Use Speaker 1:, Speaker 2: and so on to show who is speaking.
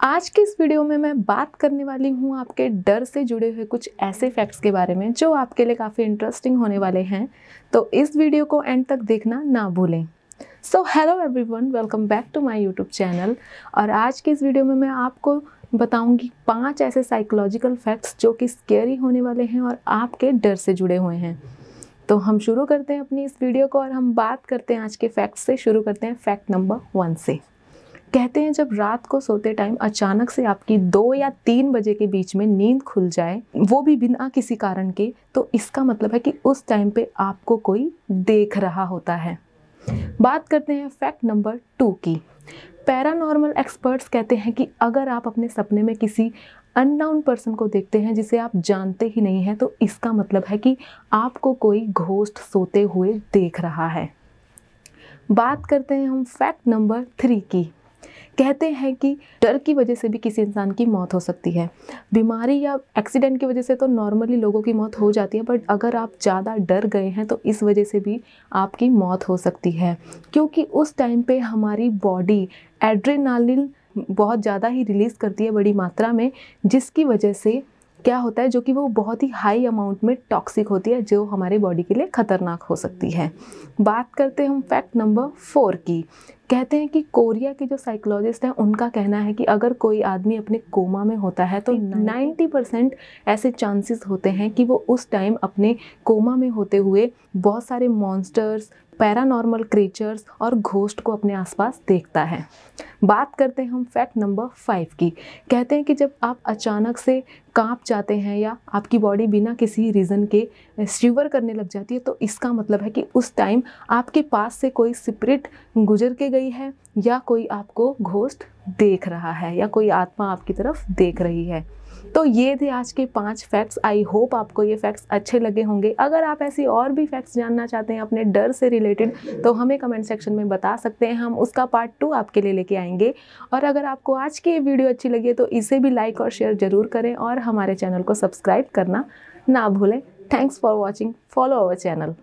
Speaker 1: आज के इस वीडियो में मैं बात करने वाली हूँ आपके डर से जुड़े हुए कुछ ऐसे फैक्ट्स के बारे में, जो आपके लिए काफ़ी इंटरेस्टिंग होने वाले हैं। तो इस वीडियो को एंड तक देखना ना भूलें। So hello everyone welcome back to my YouTube channel और आज के इस वीडियो में मैं आपको बताऊँगी पाँच ऐसे साइकोलॉजिकल फैक्ट्स जो कि स्केरी होने वाले हैं और आपके डर से जुड़े हुए हैं। तो हम शुरू करते हैं अपनी इस वीडियो को और हम बात करते हैं आज के फैक्ट्स से, शुरू करते हैं फैक्ट नंबर वन से। कहते हैं, जब रात को सोते टाइम अचानक से आपकी दो या तीन बजे के बीच में नींद खुल जाए, वो भी बिना किसी कारण के तो इसका मतलब है कि उस टाइम पे आपको कोई देख रहा होता है। बात करते हैं फैक्ट नंबर टू की। पैरानॉर्मल एक्सपर्ट्स कहते हैं कि अगर आप अपने सपने में किसी अननाउन पर्सन को देखते हैं, जिसे आप जानते ही नहीं हैं तो इसका मतलब है कि आपको कोई घोस्ट सोते हुए देख रहा है। बात करते हैं हम फैक्ट नंबर थ्री की। कहते हैं कि डर की वजह से भी किसी इंसान की मौत हो सकती है। बीमारी या एक्सीडेंट की वजह से तो नॉर्मली लोगों की मौत हो जाती है बट अगर आप ज़्यादा डर गए हैं तो इस वजह से भी आपकी मौत हो सकती है। क्योंकि उस टाइम पे हमारी बॉडी एड्रेनालिन बहुत ज़्यादा ही रिलीज़ करती है बड़ी मात्रा में, जिसकी वजह से क्या होता है जो कि वो बहुत ही हाई अमाउंट में टॉक्सिक होती है, जो हमारे बॉडी के लिए ख़तरनाक हो सकती है। बात करते हैं हम फैक्ट नंबर फोर की। कहते हैं कि कोरिया के जो साइकोलॉजिस्ट हैं उनका कहना है कि अगर कोई आदमी अपने कोमा में होता है तो 90 परसेंट ऐसे चांसेस होते हैं कि वो उस टाइम अपने कोमा में होते हुए बहुत सारे मॉन्स्टर्स पैरानॉर्मल क्रिएचर्स और घोस्ट को अपने आसपास देखता है। बात करते हैं हम फैक्ट नंबर फाइव की। कहते हैं कि जब आप अचानक से काँप जाते हैं या आपकी बॉडी बिना किसी रीज़न के शिवर करने लग जाती है तो इसका मतलब है कि उस टाइम आपके पास से कोई स्प्रिट गुजर के गई है या कोई आपको घोस्ट देख रहा है या कोई आत्मा आपकी तरफ़ देख रही है। तो ये थे आज के पाँच फैक्ट्स आई होप आपको ये फैक्ट्स अच्छे लगे होंगे। अगर आप ऐसी और भी फैक्ट्स जानना चाहते हैं अपने डर से रिलेटेड तो हमें कमेंट सेक्शन में बता सकते हैं। हम उसका पार्ट टू आपके लिए लेके आएँगे। और अगर आपको आज की ये वीडियो अच्छी लगी तो इसे भी लाइक और शेयर ज़रूर करें और हमारे चैनल को सब्सक्राइब करना ना भूलें। Thanks for watching follow our channel